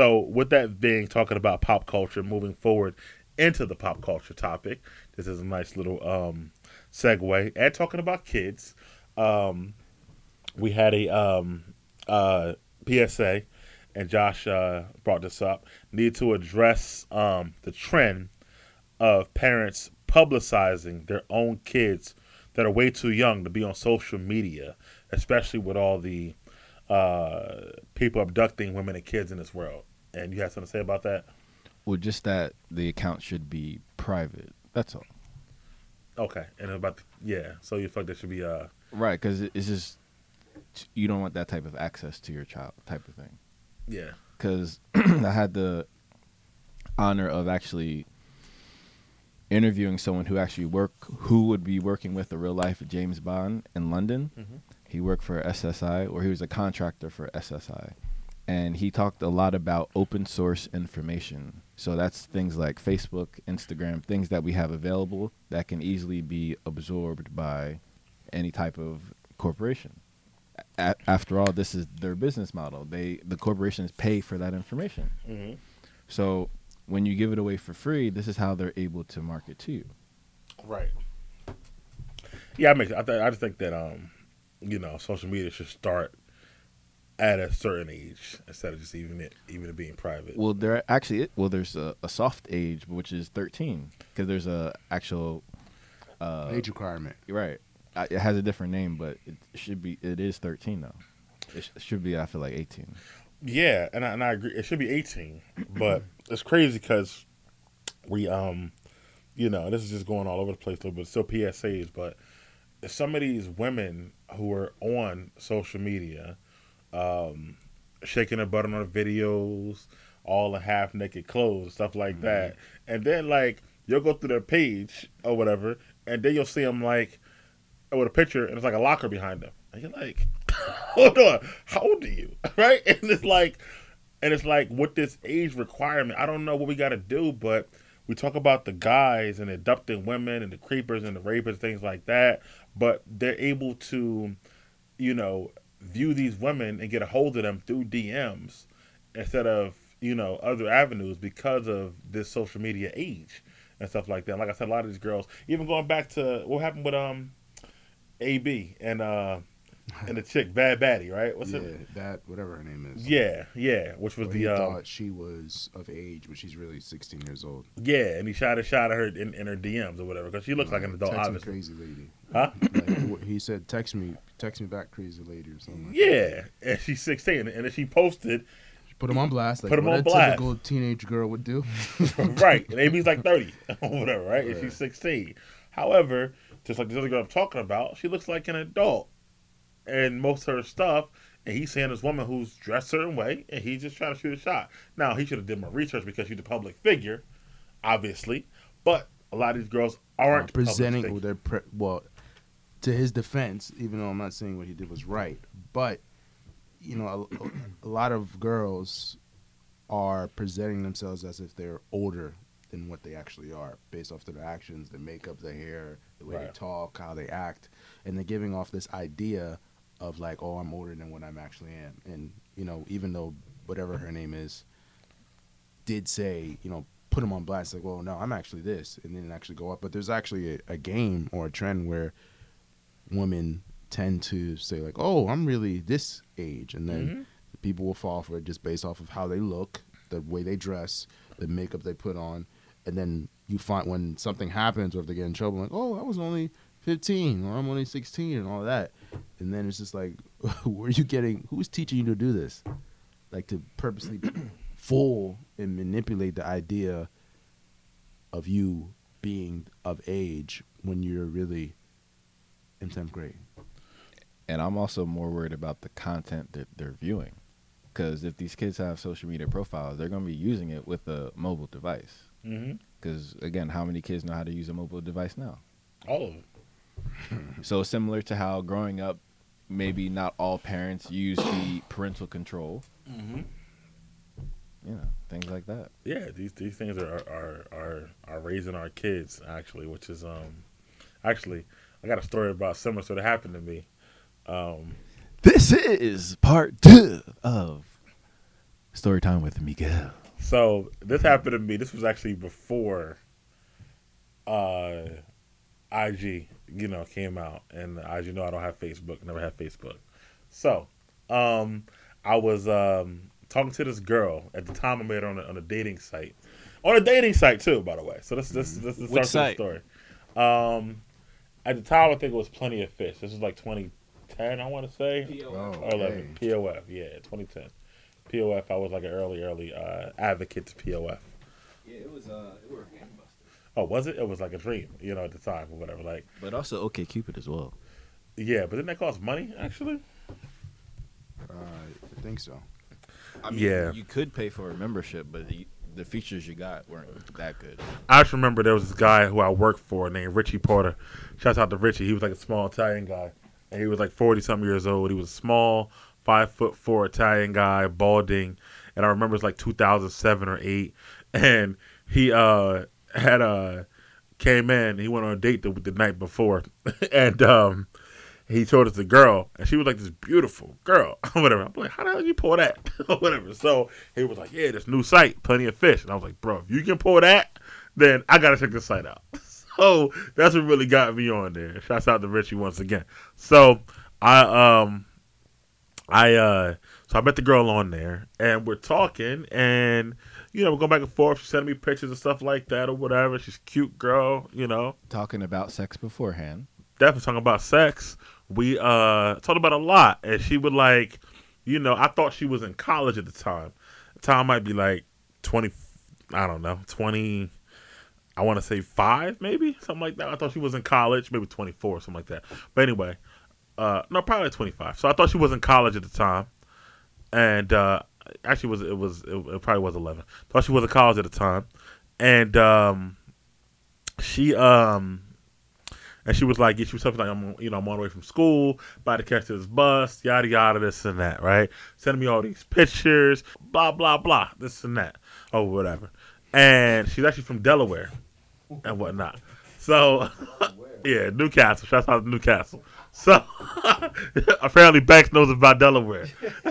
So, with that being talking about pop culture, moving forward into the pop culture topic, this is a nice little um, segue. And talking about kids, um, we had a um, uh, PSA, and Josh uh, brought this up. Need to address um, the trend of parents publicizing their own kids that are way too young to be on social media, especially with all the uh, people abducting women and kids in this world. And you have something to say about that? Well, just that the account should be private. That's all. Okay, and about the, yeah, so you feel like there should be uh right because it's just you don't want that type of access to your child type of thing. Yeah, because I had the honor of actually interviewing someone who actually work who would be working with the real life James Bond in London. Mm-hmm. He worked for SSI, or he was a contractor for SSI, and he talked a lot about open source information. So that's things like Facebook, Instagram, things that we have available that can easily be absorbed by any type of corporation. A- after all, this is their business model. They the corporations pay for that information. Mm-hmm. So when you give it away for free, this is how they're able to market to you. Right. Yeah, I make. I, th- I just think that um, you know, social media should start at a certain age instead of just even it even it being private. Well, there actually well, there's a, a soft age which is 13 because there's a actual uh, age requirement. Right. It has a different name, but it should be. It is 13 though. It, sh- it should be. I feel like 18. Yeah, and I, and I agree. It should be 18, but it's crazy because we um, you know, this is just going all over the place a little bit. Still PSAs, but some of these women who are on social media, um, shaking their butt on the videos, all in half naked clothes, stuff like mm-hmm. that, and then like you'll go through their page or whatever, and then you'll see them like with a picture, and it's like a locker behind them, and you're like hold on, how old are you? Right? And it's like, and it's like with this age requirement, I don't know what we got to do, but we talk about the guys and abducting women and the creepers and the rapers, things like that, but they're able to, you know, view these women and get a hold of them through DMs instead of you know other avenues because of this social media age and stuff like that. Like I said, a lot of these girls, even going back to what happened with um, AB and uh and the chick Bad Baddie, right? What's yeah, it? That whatever her name is. Yeah, yeah. Which was well, the he um, thought she was of age, but she's really 16 years old. Yeah, and he shot a shot at her in, in her DMs or whatever because she looks like an adult. Obviously, crazy lady. Huh? He said, "Text me, text me back, crazy lady," or something. Like yeah, and she's 16, and then she posted. Put him on blast. Like put him what on a blast. typical teenage girl would do. right, and AB's like 30 or whatever, right? right? And she's 16. However, just like this other girl I'm talking about, she looks like an adult and most of her stuff. And he's saying this woman who's dressed a certain way, and he's just trying to shoot a shot. Now he should have did more research because she's a public figure, obviously. But a lot of these girls aren't uh, presenting their pre- well. To his defense, even though I'm not saying what he did was right, but you know, a, a lot of girls are presenting themselves as if they're older than what they actually are, based off their actions, their makeup, their hair, the way right. they talk, how they act, and they're giving off this idea of like, oh, I'm older than what I'm actually am. And you know, even though whatever her name is did say, you know, put him on blast, like, well, no, I'm actually this, and then actually go up. But there's actually a, a game or a trend where women tend to say like, oh, I'm really this age, and then mm-hmm. people will fall for it just based off of how they look, the way they dress, the makeup they put on, and then you find when something happens or if they get in trouble, like, oh, I was only 15 or I'm only 16 and all that. And then it's just like, where are you getting, who's teaching you to do this? Like to purposely fool and manipulate the idea of you being of age when you're really in 10th grade. And I'm also more worried about the content that they're viewing. Because if these kids have social media profiles, they're going to be using it with a mobile device. Because, mm-hmm. again, how many kids know how to use a mobile device now? All of them so similar to how growing up, maybe not all parents use the parental control. Mm-hmm. You know, things like that. Yeah, these these things are are are are raising our kids actually, which is um actually I got a story about similar sort of happened to me. Um, this is part two of Story time with Miguel. So this happened to me. This was actually before uh IG, you know, came out. And as you know, I don't have Facebook, never had Facebook. So, um, I was um talking to this girl at the time I met her on a, on a dating site. On a dating site too, by the way. So this this this is Which the site? story. Um at the time I think it was Plenty of Fish. This was like twenty ten, I wanna say. Oh, Or 11. POF, yeah, 2010. POF, I was like an early, early uh, advocate to POF. Yeah, it was uh, it were. Oh, was it? It was like a dream, you know, at the time or whatever. Like, But also OK Cupid as well. yeah, but didn't that cost money actually? Uh, I think so. I mean, Yeah. you could pay for a membership, but the, the features you got weren't that good. I just remember there was this guy who I worked for named Richie Porter. Shouts out to Richie. He was like a small Italian guy, and he was like forty something years old. He was a small, five foot four Italian guy, balding, and I remember it was like two thousand seven or eight, and he uh had uh came in. He went on a date the, the night before, and um he showed us the girl, and she was like this beautiful girl, whatever. I'm like, how the hell you pull that, or whatever. So he was like, yeah, this new site, plenty of fish, and I was like, bro, if you can pull that, then I gotta check this site out. So that's what really got me on there. Shouts out to Richie once again. So I um I uh so I met the girl on there and we're talking and you know, we're going back and forth. She's sending me pictures and stuff like that or whatever. She's a cute girl, you know. Talking about sex beforehand. Definitely talking about sex. We uh talked about a lot and she would like, you know, I thought she was in college at the time. Time might be like twenty I don't know, twenty I want to say five, maybe something like that. I thought she was in college, maybe twenty four, something like that. But anyway, uh, no, probably twenty five. So I thought she was in college at the time, and uh, actually was it was it, it probably was eleven. Thought she was in college at the time, and um, she um. And she was like, she was something like, I'm, you know, I'm on the way from school, about to catch this bus, yada yada, this and that, right? Sending me all these pictures, blah blah blah, this and that, or whatever. And she's actually from Delaware and whatnot. So, yeah, Newcastle. Shouts out to Newcastle. So, apparently, Banks knows about Delaware.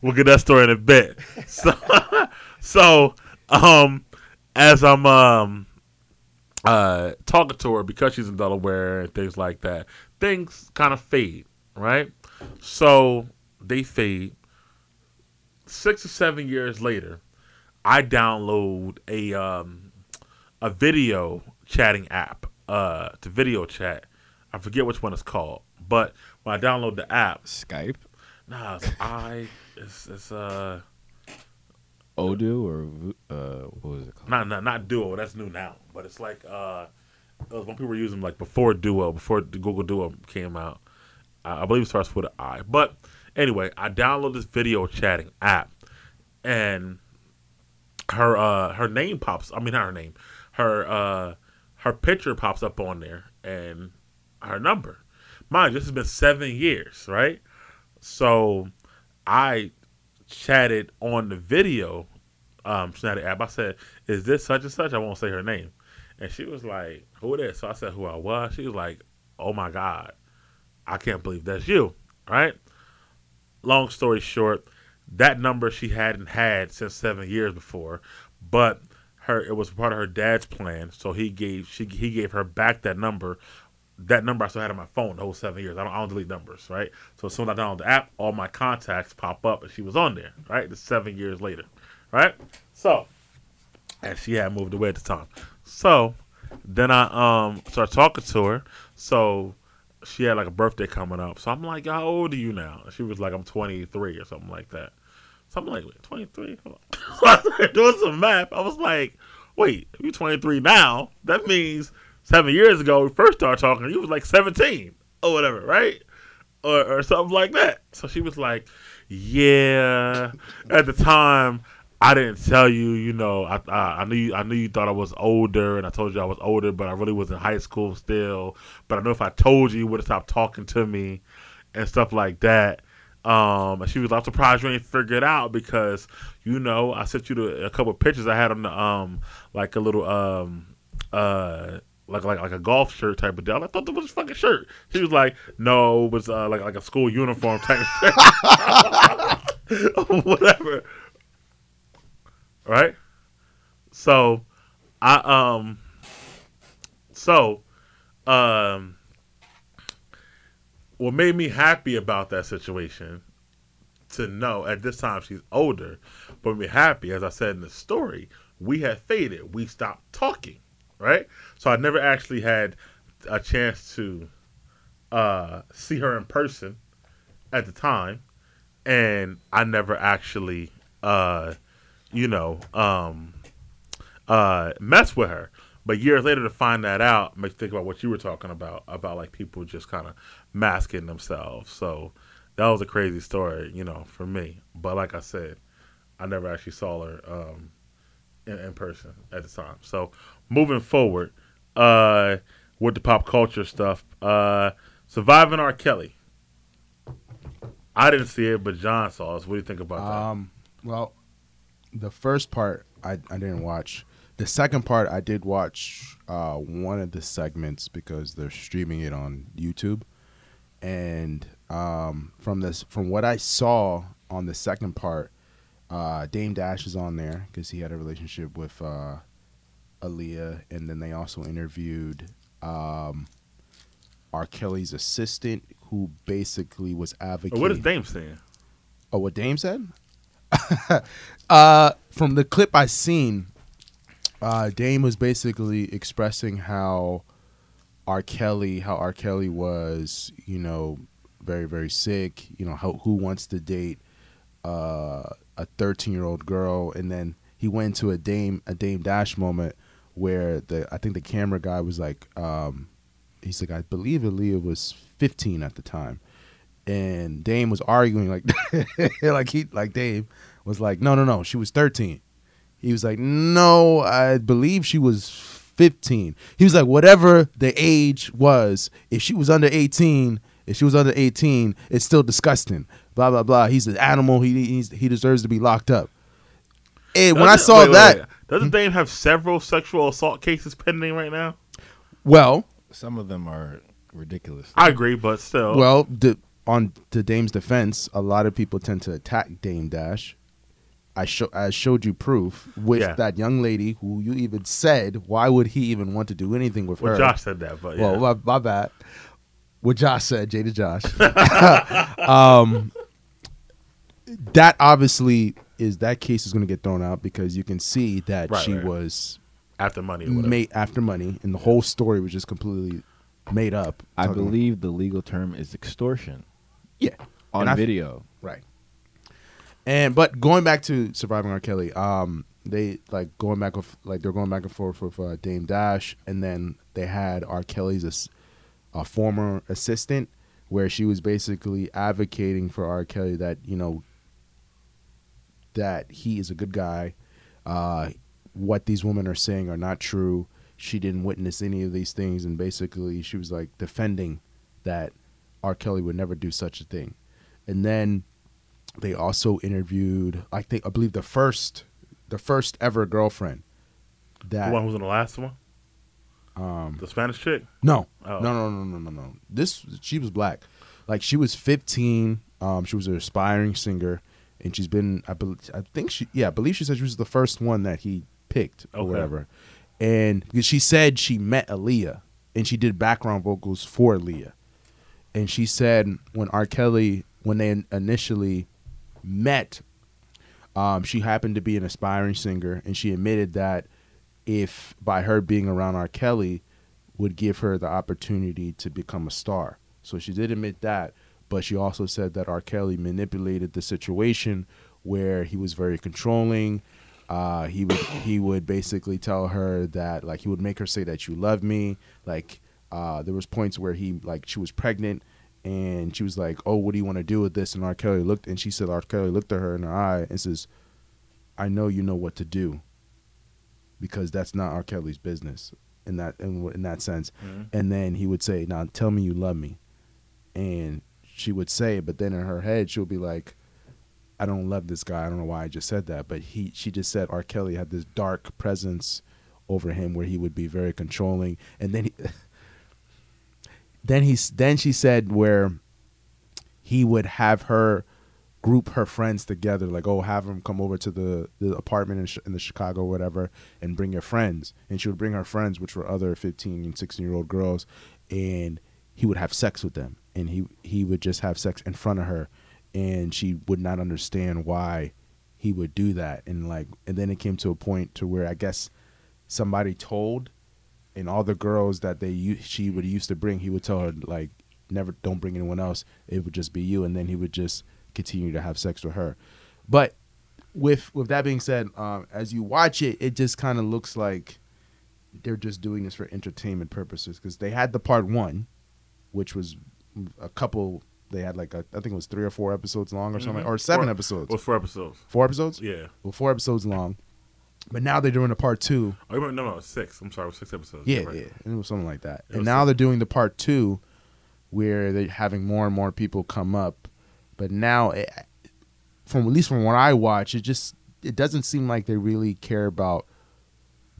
we'll get that story in a bit. So, so um, as I'm um, uh, talking to her because she's in Delaware and things like that, things kind of fade, right? So they fade. Six or seven years later, I download a um, a video chatting app uh, to video chat. I forget which one it's called, but when I download the app, Skype, nah, it's I, it's, it's uh, Odoo, or uh, what was it called? not not not Duo. That's new now, but it's like uh, when people were using like before Duo, before Google Duo came out. I I believe it starts with an I. But anyway, I downloaded this video chatting app, and her uh her name pops. I mean, not her name. Her uh her picture pops up on there, and her number. Mind this has been seven years, right? So I chatted on the video um Snapchat app. I said, "Is this such and such?" I won't say her name, and she was like, "Who it is?" So I said, "Who I was." She was like, "Oh my god, I can't believe that's you." Right? Long story short, that number she hadn't had since seven years before, but her it was part of her dad's plan. So he gave she he gave her back that number. That number I still had on my phone the whole seven years. I don't, I don't delete numbers, right? So as soon as I download the app, all my contacts pop up, and she was on there, right? Seven years later, right? So, and she had moved away at the time. So then I um started talking to her. So she had like a birthday coming up. So I'm like, how old are you now? And she was like, I'm 23 or something like that. So I'm like, wait, 23? Hold on. So I started doing some math. I was like, wait, you're 23 now, that means seven years ago we first started talking, you was like 17 or whatever, right? Or, or something like that. So she was like, yeah. At the time, I didn't tell you, you know, I, I I knew you, I knew you thought I was older, and I told you I was older, but I really was in high school still. But I know if I told you, you would have stopped talking to me, and stuff like that. Um, and she was I'm surprised you ain't figured it out because, you know, I sent you the, a couple pictures I had on the um like a little um uh like like like a golf shirt type of deal. I thought that was a fucking shirt. She was like, no, it was uh, like like a school uniform type of shirt. Whatever. Right? So I um so um what made me happy about that situation to know at this time she's older, but me happy, as I said in the story, we had faded. We stopped talking, right? So I never actually had a chance to uh, see her in person at the time, and I never actually, uh, you know, um, uh, mess with her. But years later to find that out makes me think about what you were talking about about like people just kind of masking themselves. So that was a crazy story, you know, for me. But like I said, I never actually saw her um, in, in person at the time. So moving forward uh, with the pop culture stuff, uh, surviving R. Kelly. I didn't see it, but John saw us. What do you think about that? Um, well, the first part I, I didn't watch. The second part I did watch uh, one of the segments because they're streaming it on YouTube, and um, from this from what I saw on the second part, uh, Dame Dash is on there because he had a relationship with uh, Aaliyah, and then they also interviewed um, R. Kelly's assistant, who basically was advocating. What is Dame saying? Oh, what Dame said? uh, from the clip I seen, uh, Dame was basically expressing how R. Kelly, how R. Kelly was, you know, very very sick. You know, how who wants to date uh, a 13 year old girl, and then he went to a Dame a Dame Dash moment where the I think the camera guy was like, um, he's like, I believe Aaliyah was 15 at the time. And Dame was arguing like like he like Dame was like no no no she was 13 he was like no I believe she was 15 he was like whatever the age was if she was under 18 if she was under 18 it's still disgusting blah blah blah he's an animal he he's, he deserves to be locked up and when I saw wait, wait, that wait. doesn't Dame have several sexual assault cases pending right now? well Some of them are ridiculous. I agree, but still, Well, the, on to Dame's defense, a lot of people tend to attack Dame Dash. I show I showed you proof with Yeah. that young lady who you even said, why would he even want to do anything with well, her? Josh said that, but yeah. Well, my, my bad. What Josh said, Jada Josh. um, that obviously is that case is going to get thrown out because you can see that Right, she right. was after money, or made after money, and the whole story was just completely made up. I Talking- believe the legal term is extortion yeah, on And I- video. Right. And but going back to surviving R. Kelly, um, they like going back with like they're going back and forth with uh, Dame Dash, and then they had R. Kelly's ass- a former assistant, where she was basically advocating for R. Kelly that you know that he is a good guy. Uh, what these women are saying are not true. She didn't witness any of these things, and basically she was like defending that R. Kelly would never do such a thing. And then they also interviewed, I think, I believe the first, the first ever girlfriend. the That one who was in the last one, um the Spanish chick. no Oh. no no no no no no this she was black, like she was fifteen. Um, she was an aspiring singer, and she's been I bel I think she yeah I believe she said she was the first one that he picked or Okay. whatever, and she said she met Aaliyah and she did background vocals for Aaliyah, and she said when R Kelly when they initially met, um, she happened to be an aspiring singer, and she admitted that if by her being around R. Kelly would give her the opportunity to become a star. So she did admit that, but she also said that R. Kelly manipulated the situation where he was very controlling. Uh, he would he would basically tell her that like he would make her say that you love me. Like uh, there was points where he like she was pregnant and she was like, "Oh, what do you want to do with this?" And R. Kelly looked and she said R. Kelly looked at her in her eye and says, "I know you know what to do." Because that's not R. Kelly's business in that in, in that sense. Mhm. And then he would say, "Now tell me you love me," and she would say, but then in her head she'll be like, "I don't love this guy. I don't know why I just said that." But he, she just said R. Kelly had this dark presence over him where he would be very controlling and then he then he then she said where he would have her group her friends together like oh have them come over to the, the apartment in, in the chicago or whatever and bring your friends and she would bring her friends which were other 15 and 16 year old girls and he would have sex with them and he he would just have sex in front of her and she would not understand why he would do that. And like and then it came to a point to where i guess somebody told and all the girls that they she would used to bring he would tell her like never don't bring anyone else. It would just be you. And then he would just continue to have sex with her. But with with that being said um as you watch it it just kind of looks like they're just doing this for entertainment purposes because they had the part one which was a couple they had like a, i think it was three or four episodes long or something Mhm. or seven Four- episodes was four episodes. four episodes Yeah. well four episodes long but now they're doing the part two Oh, no, no, six. I'm sorry, it was six episodes. yeah, You're right. yeah, it was something like that. It And now some- they're doing the part two, where they're having more and more people come up. But now, it, from at least from what I watch, it just it doesn't seem like they really care about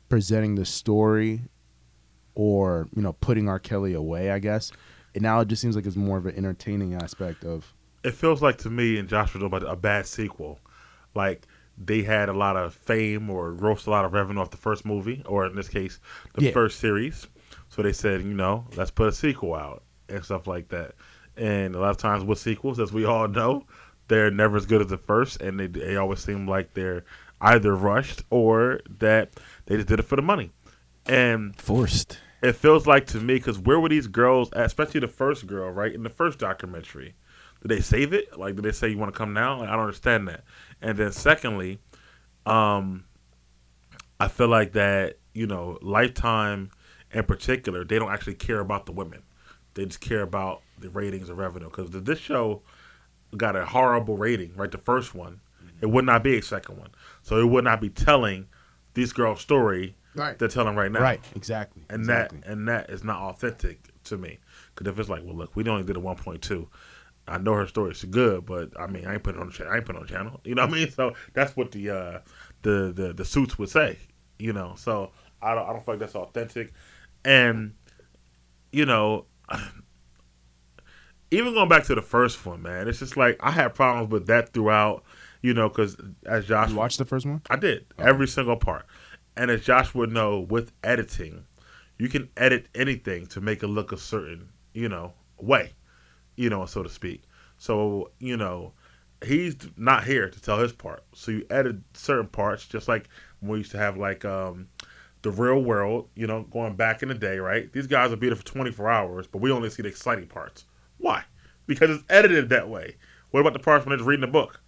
presenting the story, or you know, putting R. Kelly away. I guess. And now it just seems like it's more of an entertaining aspect of. It feels like to me, and Josh was about a bad sequel. Like they had a lot of fame or grossed a lot of revenue off the first movie, or in this case, the Yeah. first series. So they said, you know, let's put a sequel out and stuff like that. And a lot of times with sequels, as we all know, they're never as good as the first, and they they always seem like they're either rushed or that they just did it for the money. And Forced. It feels like to me because where were these girls, at, especially the first girl, right in the first documentary? Did they save it? Like, did they say you want to come now? Like, I don't understand that. And then secondly, um, I feel like that you know, Lifetime in particular, they don't actually care about the women. They just care about the ratings and revenue. Because this show got a horrible rating, right? The first one, it would not be a second one, so it would not be telling these girls' story Right. they're telling right now Right. Exactly. and exactly. that and that is not authentic to me. Because if it's like, well, look, we only did a one point two. I know her story is good, but I mean, I ain't put it on the channel. I ain't put it on the channel. You know what I mean? So that's what the uh, the the the suits would say. You know, so I don't I don't feel like that's authentic. And you know, even going back to the first one, man, it's just like I had problems with that throughout. You know, because as Josh you watched the first one? I did every single part. And as Josh would know, with editing, you can edit anything to make it look a certain, you know, way, you know, so to speak. So you know, he's not here to tell his part. So you edit certain parts, just like we used to have like um, the real world, you know, going back in the day, right? These guys will be there for 24 hours, but we only see the exciting parts. Why? Because it's edited that way. What about the parts when it's reading the book?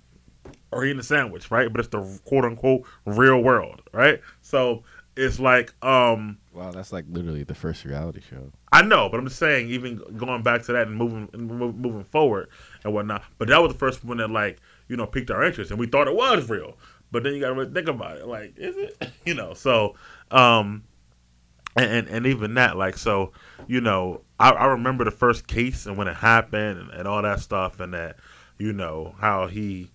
Or eating a sandwich, right? But it's the quote unquote real world, right? So it's like, um, Wow, that's like literally the first reality show. I know, but I'm just saying, even going back to that and moving and mov- moving forward and whatnot. But that was the first one that like you know piqued our interest, and we thought it was real. But then you got to really think about it, like, is it? You know, so um, and, and and even that, like, so you know, I, I remember the first case and when it happened and, and all that stuff, and that you know how he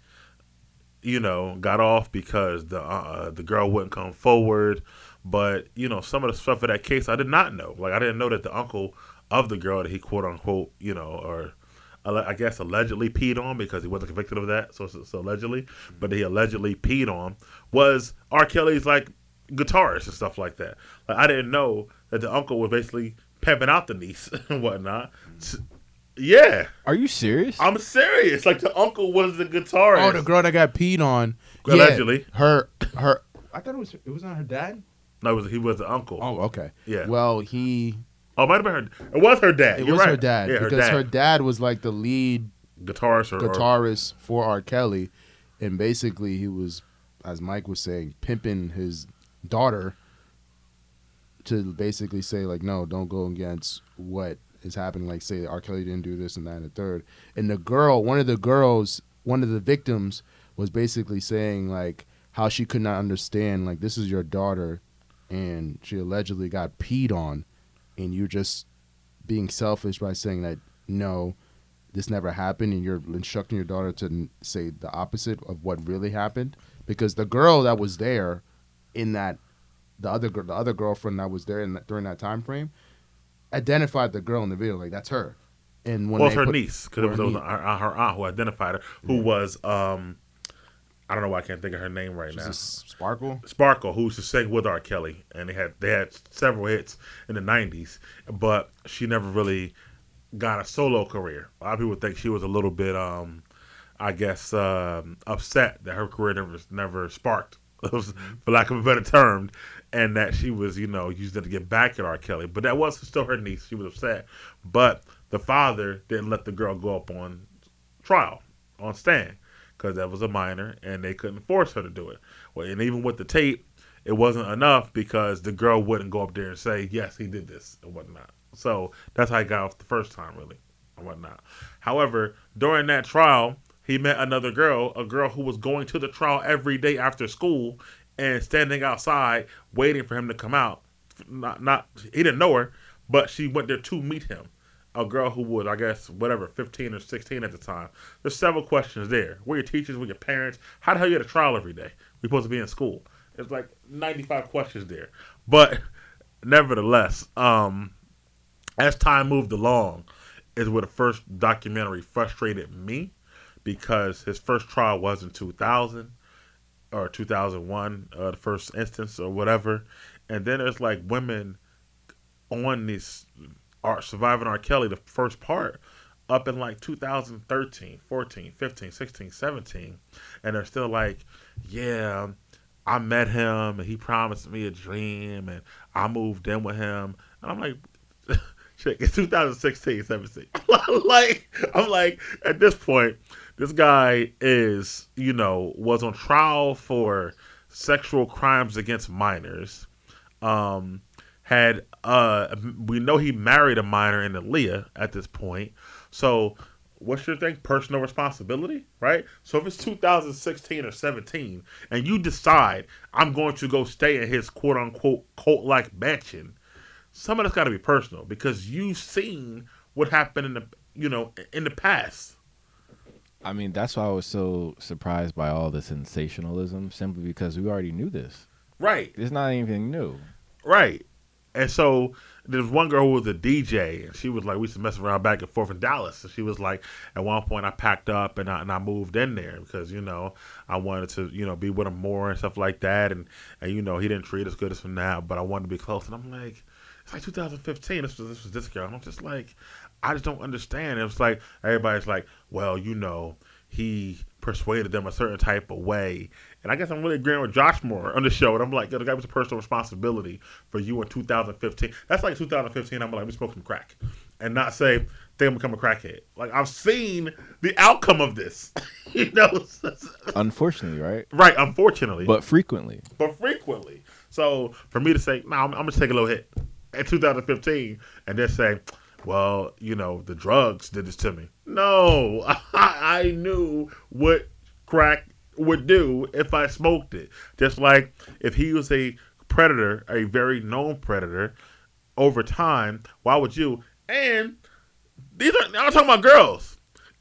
you know, got off because the uh, uh, the girl wouldn't come forward. But you know, some of the stuff of that case I did not know. Like I didn't know that the uncle of the girl that he quote unquote, you know, or I guess allegedly peed on because he wasn't convicted of that. So, so, so allegedly, mm-hmm. but he allegedly peed on was R. Kelly's like guitarist and stuff like that. Like I didn't know that the uncle was basically pimping out the niece and whatnot. Mm-hmm. Yeah, Are you serious? I'm serious. Like the uncle was the guitarist. Oh, the girl that got peed on. Allegedly. Yeah, her her. I thought it was it was not her dad. No, it was, he was the uncle. Oh, okay. Yeah. Well, he Oh, it might have been her. It was her dad. it You're was right. her dad Yeah, her because dad. her dad was like the lead guitarist or guitarist for R. Kelly, and basically he was, as Mike was saying, pimping his daughter to basically say like, no, don't go against what is happening. Like, say R. Kelly didn't do this and that and the third. And the girl, one of the girls, one of the victims, was basically saying like how she could not understand like this is your daughter, and she allegedly got peed on, and you're just being selfish by saying that no this never happened and you're instructing your daughter to say the opposite of what really happened because the girl that was there in that the other gir- the other girlfriend that was there in that, during that time frame identified the girl in the video like that's her. And when well, it's her put- niece because it was, her was her, her aunt who identified her, who was um, I don't know why I can't think of her name right She's now. sparkle. Sparkle, who used to sing with R. Kelly, and they had they had several hits in the '90s, but she never really got a solo career. A lot of people think she was a little bit, um, I guess, um, upset that her career never never sparked, for lack of a better term, and that she was, you know, using it to get back at R. Kelly. But that was still her niece. She was upset, but the father didn't let the girl go up on trial on stand because that was a minor and they couldn't force her to do it. Well, and even with the tape, it wasn't enough because the girl wouldn't go up there and say, yes, he did this and whatnot. So that's how he got off the first time, really, and whatnot. However, during that trial, he met another girl, a girl who was going to the trial every day after school and standing outside waiting for him to come out. Not, not he didn't know her, but she went there to meet him a girl who was, I guess, whatever, 15 or 16 at the time. There's several questions there. Where your teachers, where your parents? How the hell you at a trial every day? We're supposed to be in school. It's like 95 questions there. But nevertheless, um, as time moved along, is where the first documentary frustrated me because his first trial was in 2000 or 2001, uh, the first instance or whatever. And then there's like women on this R, surviving R. Kelly, the first part, up in like 2013, 14, 15, 16, 17. And they're still like, yeah, I met him and he promised me a dream and I moved in with him. And I'm like, shit, it's 2016, 17. like, I'm like, at this point, this guy is, you know, was on trial for sexual crimes against minors. Um, had uh we know he married a minor in Aaliyah at this point. So what's your thing? Personal responsibility, right? So if it's 2016 or 17 and you decide I'm going to go stay in his quote unquote cult like mansion, some of that's gotta be personal because you've seen what happened in the you know, in the past. I mean, that's why I was so surprised by all the sensationalism, simply because we already knew this. Right. It's not anything new. Right. And so there's one girl who was a DJ, and she was like, we used to mess around back and forth in Dallas. And she was like, at one point, I packed up and I, and I moved in there because, you know, I wanted to, you know, be with him more and stuff like that. And, and you know, he didn't treat us good as from now, but I wanted to be close. And I'm like, it's like 2015. This was, this was this girl. And I'm just like, I just don't understand. It's like, everybody's like, well, you know, he persuaded them a certain type of way. And I guess I'm really agreeing with Josh Moore on the show. And I'm like, yo, the guy was a personal responsibility for you in 2015. That's like 2015. I'm like, we smoking crack. And not say, think I'm become a crackhead. Like, I've seen the outcome of this. you know? Unfortunately, right? right, unfortunately. But frequently. but frequently. So for me to say, no, I'm, I'm going to take a little hit in 2015 and just say, well, you know, the drugs did this to me. No, I, I knew what crack would do if I smoked it. Just like if he was a predator, a very known predator, over time, why would you? And these are, I'm talking about girls.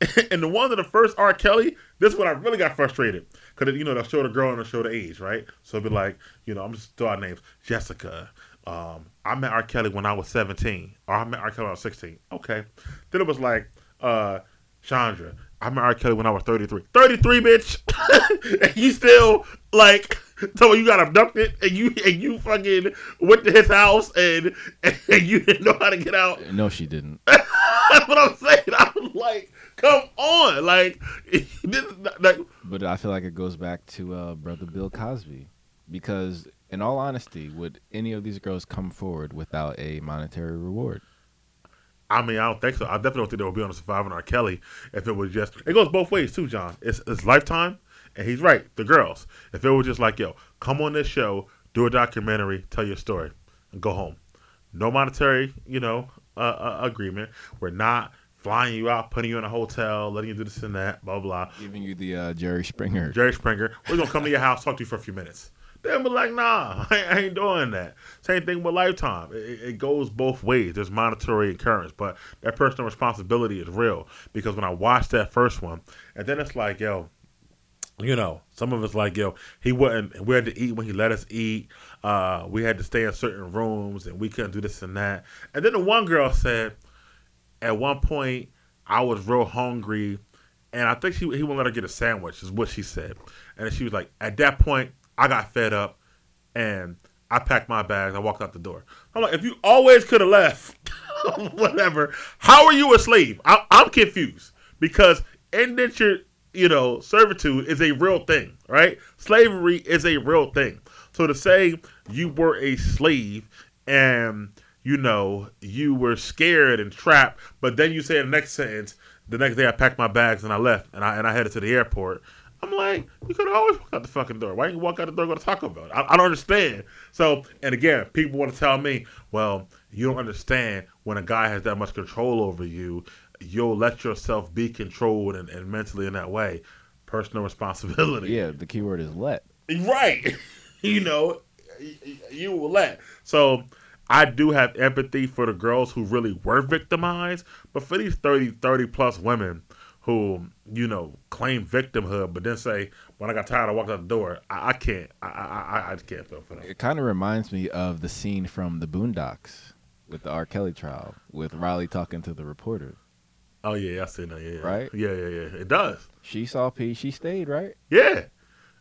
and the ones of the first R. Kelly, this is when I really got frustrated. Because, you know, they'll show the girl and they'll show the age, right? So it'll be like, you know, I'm just throwing out names. Jessica. Um, I met R. Kelly when I was 17. Or I met R. Kelly when I was 16. Okay. Then it was like, uh, Chandra. I met R. Kelly when I was 33. 33, bitch! and you still, like, so you got abducted and you and you fucking went to his house and, and you didn't know how to get out. No, she didn't. That's what I'm saying. I'm like, come on, like, this is not, like, But I feel like it goes back to uh, brother Bill Cosby, because in all honesty, would any of these girls come forward without a monetary reward? I mean, I don't think so. I definitely don't think they would be on a surviving R. Kelly if it was just. It goes both ways too, John. It's it's lifetime, and he's right. The girls, if it was just like, yo, come on this show, do a documentary, tell your story, and go home. No monetary, you know, uh, uh, agreement. We're not flying you out, putting you in a hotel, letting you do this and that, blah blah. Giving you the uh, Jerry Springer. Jerry Springer, we're gonna come to your house, talk to you for a few minutes. They'll be like, nah, I ain't, doing that. Same thing with Lifetime. It, it- goes both ways. There's monetary incurrence, but that personal responsibility is real. Because when I watched that first one, and then it's like, yo, you know, some of us like, yo, he wouldn't, we had to eat when he let us eat. Uh, we had to stay in certain rooms and we couldn't do this and that. And then the one girl said, at one point, I was real hungry and I think she, he wouldn't let her get a sandwich, is what she said. And she was like, at that point, I got fed up and I packed my bags. I walked out the door. I'm like, if you always could have left, whatever, how are you a slave? I, I'm confused because indentured you know, servitude is a real thing, right? Slavery is a real thing. So to say you were a slave and you know you were scared and trapped, but then you say in the next sentence, the next day I packed my bags and I left and I and I headed to the airport. I'm like, you could always walk out the fucking door. Why didn't you walk out the door and go to Taco Bell? I, I don't understand. So, and again, people want to tell me, well, you don't understand when a guy has that much control over you you'll let yourself be controlled and, and mentally in that way. Personal responsibility. Yeah, the key word is let. Right. you know, you will let. So I do have empathy for the girls who really were victimized, but for these 30, 30 plus women who, you know, claim victimhood, but then say, when I got tired, I walked out the door. I, I can't. I, I, I just can't feel for them. It kind of reminds me of the scene from the Boondocks with the R. Kelly trial, with Riley talking to the reporter. Oh yeah, I see that. Yeah, right. Yeah, yeah, yeah. It does. She saw P. She stayed, right? Yeah,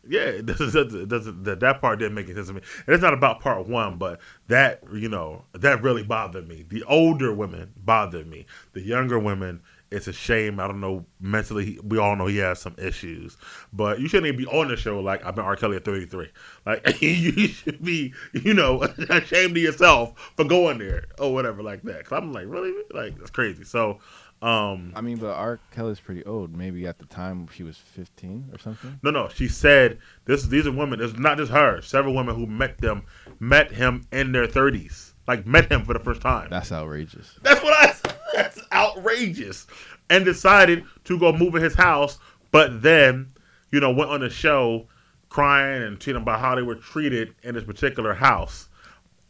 yeah. It doesn't, it doesn't, that that part didn't make sense to me. And it's not about part one, but that you know that really bothered me. The older women bothered me. The younger women, it's a shame. I don't know mentally. We all know he has some issues, but you shouldn't even be on the show like I've been R. Kelly at 33. Like you should be, you know, ashamed of yourself for going there or whatever like that. Cause I'm like, really, like that's crazy. So um, I mean, but R. Kelly's pretty old. Maybe at the time she was 15 or something. No, no. She said this. These are women. It's not just her. Several women who met them met him in their 30s. Like met him for the first time. That's outrageous. That's what I. That's outrageous. And decided to go move in his house, but then, you know, went on a show crying and tweeting about how they were treated in this particular house.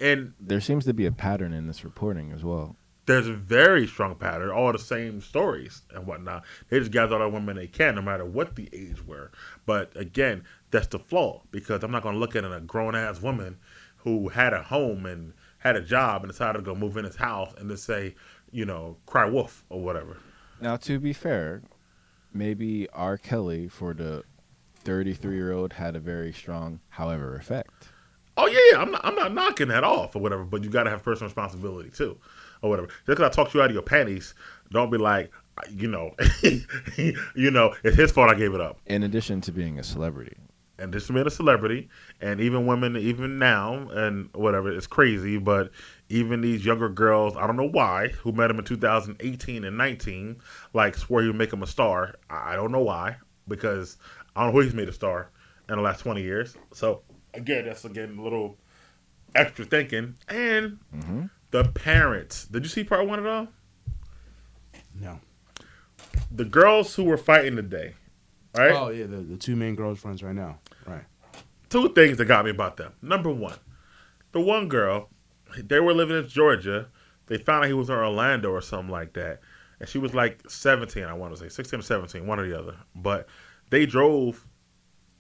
And there seems to be a pattern in this reporting as well there's a very strong pattern, all the same stories and whatnot. They just gather all the women they can, no matter what the age were. But again, that's the flaw because I'm not going to look at a grown ass woman who had a home and had a job and decided to go move in his house and just say, you know, cry wolf or whatever. Now, to be fair, maybe R. Kelly for the 33 year old had a very strong, however, effect. Oh yeah, yeah. I'm not, I'm not knocking that off or whatever, but you got to have personal responsibility too or whatever. Just because I talked you out of your panties, don't be like, you know, you know, it's his fault I gave it up. In addition to being a celebrity. And just being a celebrity, and even women, even now, and whatever, it's crazy. But even these younger girls, I don't know why, who met him in 2018 and 19, like swore he would make him a star. I don't know why, because I don't know who he's made a star in the last 20 years. So again, that's again a little extra thinking. And mm-hmm. The parents. Did you see part one at all? No. The girls who were fighting today, right? Oh yeah, the, the two main girlfriends right now. Right. Two things that got me about them. Number one, the one girl, they were living in Georgia. They found out he was in Orlando or something like that. And she was like 17, I want to say, 16 or 17, one or the other. But they drove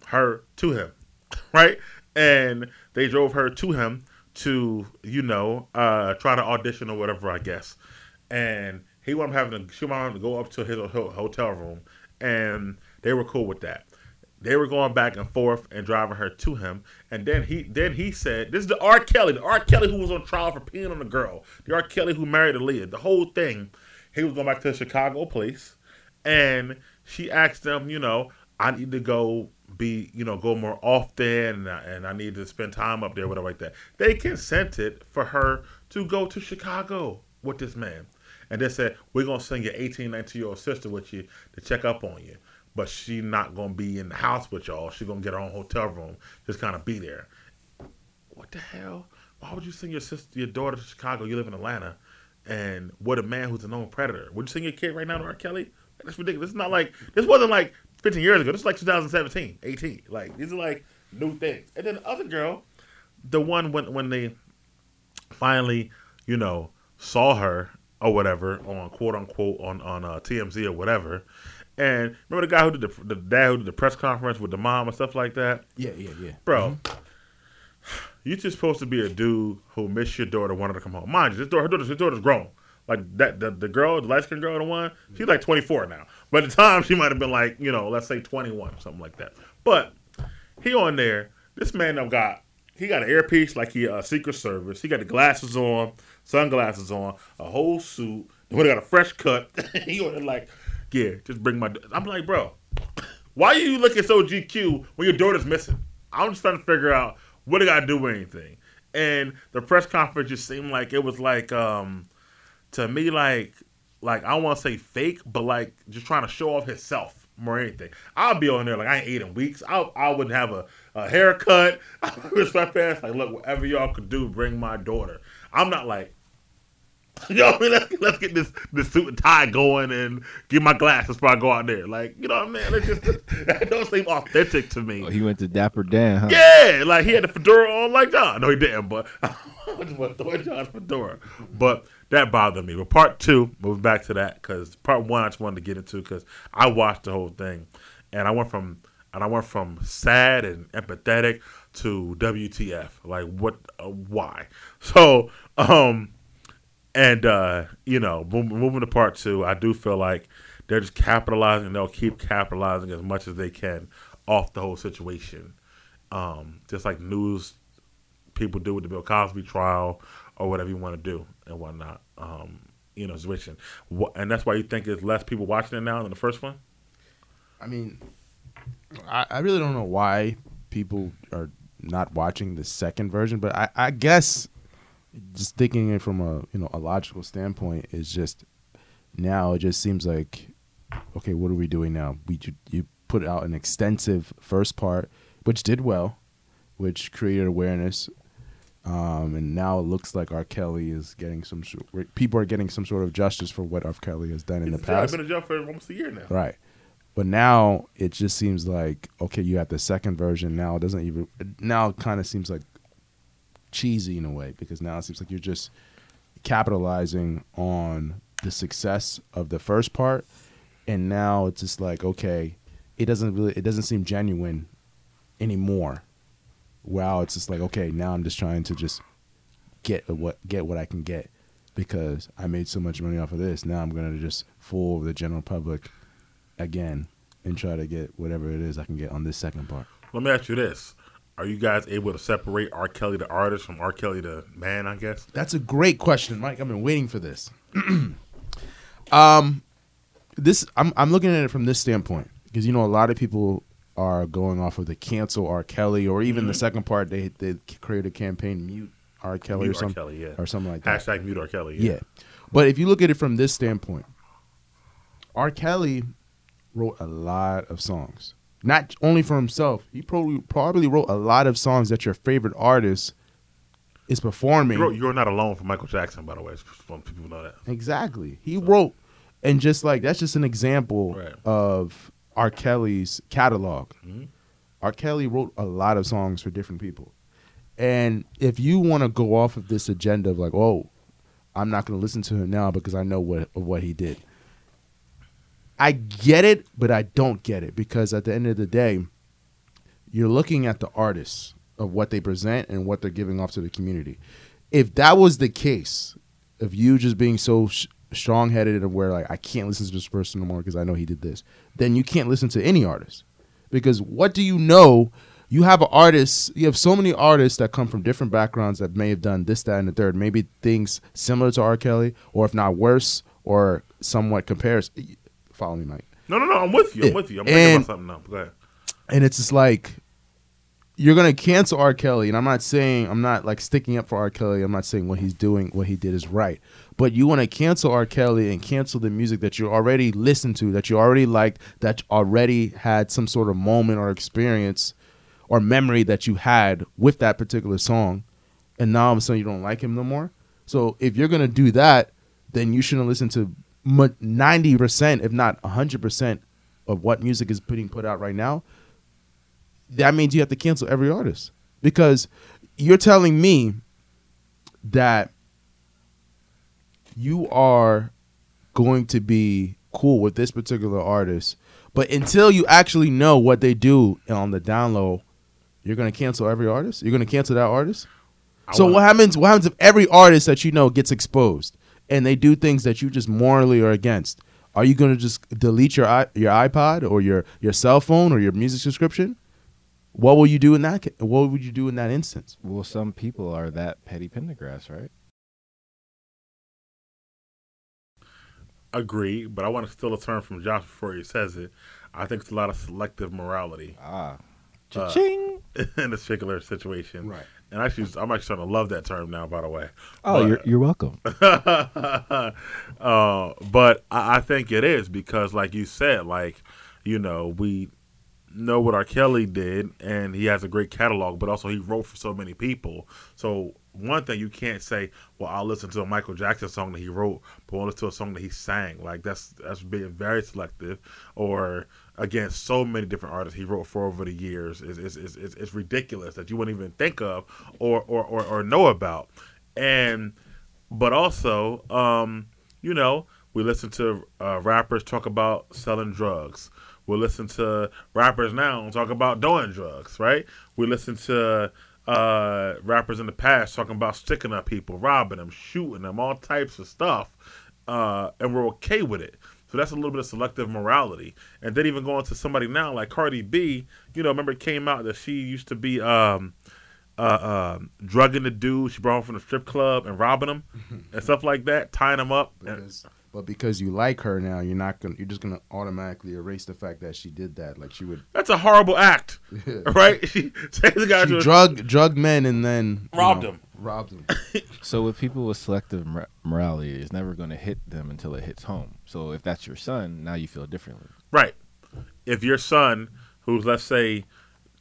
her to him, right? And they drove her to him to you know uh, try to audition or whatever I guess, and he wanted having to she wanted to go up to his hotel room, and they were cool with that. They were going back and forth and driving her to him, and then he then he said, "This is the R. Kelly, the R. Kelly who was on trial for peeing on a girl, the R. Kelly who married Aaliyah. The whole thing, he was going back to the Chicago place, and she asked them, you know, I need to go be, you know, go more often and I, and I need to spend time up there, whatever like that. They consented for her to go to Chicago with this man. And they said, we're going to send your 18, 19 year old sister with you to check up on you. But she not to be in the house with y'all. She's going to get her own hotel room, just kind of be there. What the hell? Why would you send your sister, your daughter to Chicago? You live in Atlanta. And what a man who's a known predator. Would you send your kid right now to R. Kelly? That's ridiculous. It's not like, this wasn't like 15 years ago. This is like 2017, 18. Like these are like new things. And then the other girl, the one when when they finally, you know, saw her or whatever on quote unquote on on uh, TMZ or whatever, And remember the guy who did the, the dad who did the press conference with the mom and stuff like that, Yeah, yeah, yeah. bro. You just supposed to be a dude who missed your daughter, wanted to come home. Mind you, this daughter, her daughter's, his daughter's grown. Like that, the, the girl, the light skinned girl, the one, she's like 24 now. But at the time, she might have been like, you know, let's say 21 or something like that. But he on there. This man done got he got an earpiece like he uh, Secret Service. He got the glasses on, sunglasses on, a whole suit. Then he got a fresh cut. he on there like, yeah, just bring my. I'm like, bro, why are you looking so GQ when your daughter's missing? I'm just trying to figure out what I got to do with anything. And the press conference just seemed like it was like, um, to me, like, like I don't want to say fake, but like just trying to show off himself more than anything. I'll be on there like I ain't eating weeks. I I wouldn't have a, a haircut. I would sweatpants. Like, look, whatever y'all could do, bring my daughter. I'm not like, you know what I mean? Let's, let's get this, this suit and tie going and get my glasses before I go out there. Like, you know what I mean? It's just, that don't seem authentic to me. Oh, he went to Dapper Dan, huh? Yeah, like he had the fedora on like John. No, he didn't, but I just want to throw John's fedora. But that bothered me. But part two, moving back to that, because part one I just wanted to get into because I watched the whole thing, and I went from and I went from sad and empathetic to WTF. Like what? Uh, why? So, um, and uh, you know, moving to part two, I do feel like they're just capitalizing. and They'll keep capitalizing as much as they can off the whole situation. Um, just like news people do with the Bill Cosby trial or whatever you want to do and whatnot. Um, you know. Wha- And that's why you think there's less people watching it now than the first one. I mean, I, I really don't know why people are not watching the second version, but I, I guess just thinking it from a you know a logical standpoint is just now it just seems like okay, what are we doing now? We ju- you put out an extensive first part, which did well, which created awareness. Um, and now it looks like R. Kelly is getting some. sort- People are getting some sort of justice for what R. Kelly has done in He's the past. been in jail for almost a year now. Right. But now it just seems like okay, you have the second version. Now it doesn't even now it kind of seems like cheesy in a way because now it seems like you're just capitalizing on the success of the first part and now it's just like okay, it doesn't really it doesn't seem genuine anymore. Wow, it's just like okay, now I'm just trying to just get what get what I can get because I made so much money off of this. Now I'm gonna just fool the general public again and try to get whatever it is I can get on this second part. Let me ask you this: Are you guys able to separate R. Kelly the artist from R. Kelly the man? I guess. That's a great question, Mike. I've been waiting for this. um, this I'm I'm looking at it from this standpoint because you know a lot of people are going off of the cancel R. Kelly or even the second part they they create a campaign mute R. Kelly Mute or R. something Kelly, yeah. or something like that. Hashtag mute R. Kelly. Yeah. But if you look at it from this standpoint, R. Kelly wrote a lot of songs. Not only for himself, he probably probably wrote a lot of songs that your favorite artist is performing. You're, you're not alone for Michael Jackson, by the way. People know that. Exactly. He wrote and just like that's just an example Right. of R. Kelly's catalog. Mhm. R. Kelly wrote a lot of songs for different people. And if you want to go off of this agenda of like, oh, I'm not going to listen to him now because I know what what he did. I get it, but I don't get it because at the end of the day, you're looking at the artists of what they present and what they're giving off to the community. If that was the case, of you just being so sh- strong-headed and where like I can't listen to this person no more because I know he did this, then you can't listen to any artist because what do you know? You have an artist. You have so many artists that come from different backgrounds that may have done this, that, and the third. Maybe things similar to R. Kelly, or if not worse, or somewhat compares. Follow me, Mike. No, no, no. I'm with you. I'm with you. I'm thinking about something now. Go ahead. and it's just like you're gonna cancel R. Kelly, and I'm not saying I'm not like sticking up for R. Kelly. I'm not saying what he's doing, what he did is right, but you want to cancel R. Kelly and cancel the music that you already listened to, that you already liked, that already had some sort of moment or experience or memory that you had with that particular song, and now all of a sudden you don't like him no more. So if you're gonna do that, then you shouldn't listen to ninety percent, if not hundred percent, of what music is putting put out right now that means you have to cancel every artist because you're telling me that you are going to be cool with this particular artist But until you actually know what they do on the download you're gonna cancel every artist. You're gonna cancel that artist. I so what happens? What happens if every artist that you know gets exposed and they do things that you just morally are against? Are you gonna just delete your your iPod or your your cell phone or your music subscription? What will you do in that? ca- What would you do in that instance? Well, some people are that petty Pendergrass, right? Agree, but I want to steal a term from Josh before he says it. I think it's a lot of selective morality Ah, Uh, cha-ching. in this particular situation. Right. And actually, I'm actually starting to love that term now. By the way. oh, but- you're you're welcome. uh, but I, I think it is because, like you said, like you know, we know what R. Kelly did, and he has a great catalog. But also, he wrote for so many people. So one thing you can't say, well, I'll listen to a Michael Jackson song that he wrote, but I'll listen to a song that he sang. Like that's that's being very selective. Or again, so many different artists he wrote for over the years. It's, it's, it's, it's ridiculous that you wouldn't even think of or or, or, or know about. And but also, um, you know, we listen to uh, rappers talk about selling drugs. We listen to rappers now talk about doing drugs, right? We listen to uh, rappers in the past talking about sticking up people, robbing them, shooting them, all types of stuff, uh, and we're okay with it. So that's a little bit of selective morality. And then even going to somebody now like Cardi B, you know, remember it came out that she used to be um, uh, um, drugging the dude she brought him from the strip club and robbing him and stuff like that, tying him up. And- but because you like her now, you're not gonna. You're just gonna automatically erase the fact that she did that. Like she would. that's a horrible act, right? She takes the guy she to drug drugged men and then you Robbed know, them. Robbed them. So with people with selective mor- morality, it's never going to hit them until it hits home. So if that's your son, now you feel differently. Right. If your son, who's let's say